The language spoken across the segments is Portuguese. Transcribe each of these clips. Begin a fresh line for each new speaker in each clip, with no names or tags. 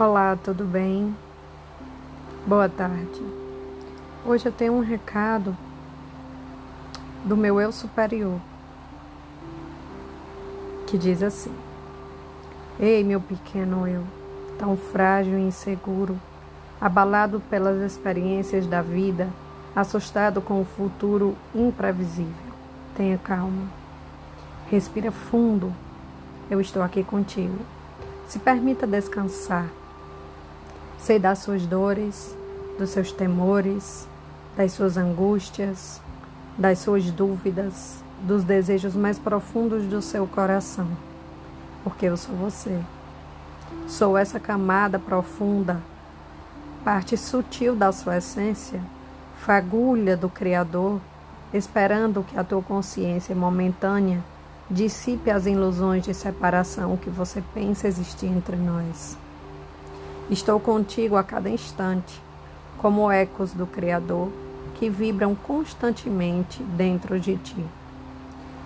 Olá, tudo bem? Boa tarde. Hoje eu tenho um recado do meu eu superior que diz assim: Ei, meu pequeno eu, tão frágil e inseguro, abalado pelas experiências da vida, assustado com o futuro imprevisível. Tenha calma. Respira fundo. Eu estou aqui contigo. Se permita descansar Sei das suas dores, dos seus temores, das suas angústias, das suas dúvidas, dos desejos mais profundos do seu coração, porque eu sou você. Sou essa camada profunda, parte sutil da sua essência, fagulha do Criador, esperando que a tua consciência momentânea dissipe as ilusões de separação que você pensa existir entre nós. Estou contigo a cada instante, como ecos do Criador que vibram constantemente dentro de ti.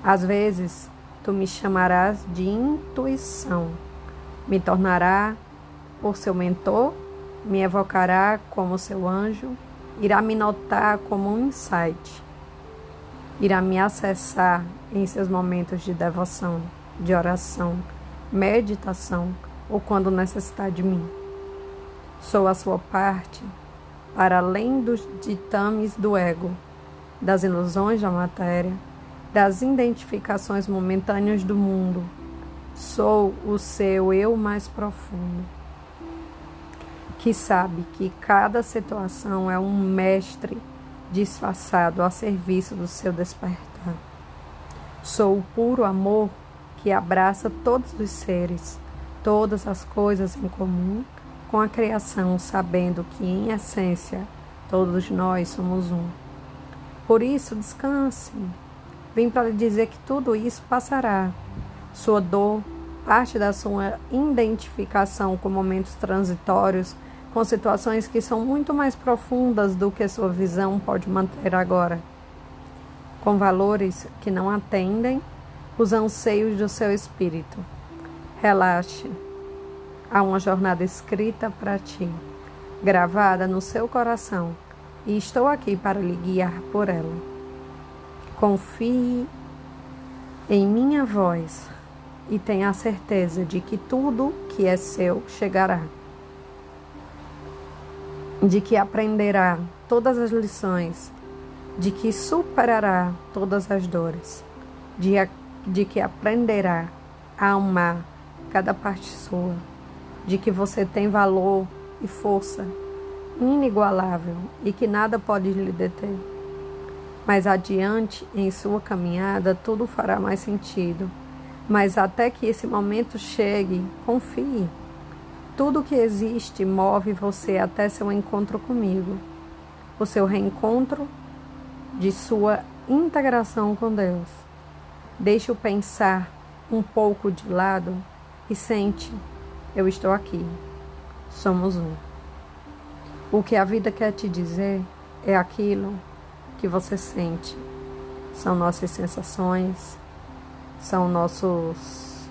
Às vezes, tu me chamarás de intuição, me tornará por seu mentor, me evocará como seu anjo, irá me notar como um insight, irá me acessar em seus momentos de devoção, de oração, meditação ou quando necessitar de mim. Sou a sua parte, para além dos ditames do ego, das ilusões da matéria, das identificações momentâneas do mundo. Sou o seu eu mais profundo, que sabe que cada situação é um mestre disfarçado a serviço do seu despertar. Sou o puro amor que abraça todos os seres, todas as coisas em comum com a criação, sabendo que, em essência, todos nós somos um. Por isso, descanse. Vim para lhe dizer que tudo isso passará. Sua dor, parte da sua identificação com momentos transitórios, com situações que são muito mais profundas do que sua visão pode manter agora. Com valores que não atendem os anseios do seu espírito. Relaxe. Há uma jornada escrita para ti, gravada no seu coração, e estou aqui para lhe guiar por ela. Confie em minha voz e tenha a certeza de que tudo que é seu chegará. De que aprenderá todas as lições, de que superará todas as dores, de, de que aprenderá a amar cada parte sua de que você tem valor e força inigualável e que nada pode lhe deter. Mais adiante em sua caminhada, tudo fará mais sentido. Mas até que esse momento chegue, confie. Tudo que existe move você até seu encontro comigo, o seu reencontro de sua integração com Deus. Deixe-o pensar um pouco de lado e sente eu estou aqui. Somos um. O que a vida quer te dizer é aquilo que você sente. São nossas sensações, são nossos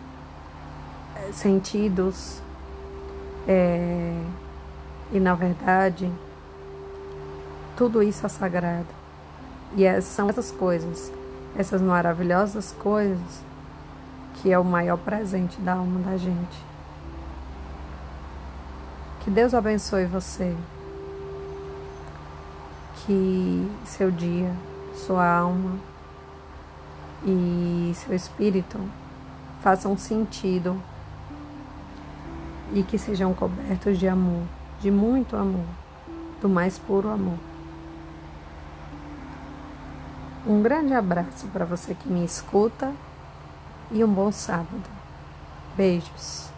eh, sentidos. É, e na verdade, tudo isso é sagrado. E é, são essas coisas, essas maravilhosas coisas, que é o maior presente da alma da gente. Que Deus abençoe você. Que seu dia, sua alma e seu espírito façam sentido e que sejam cobertos de amor, de muito amor, do mais puro amor. Um grande abraço para você que me escuta e um bom sábado. Beijos.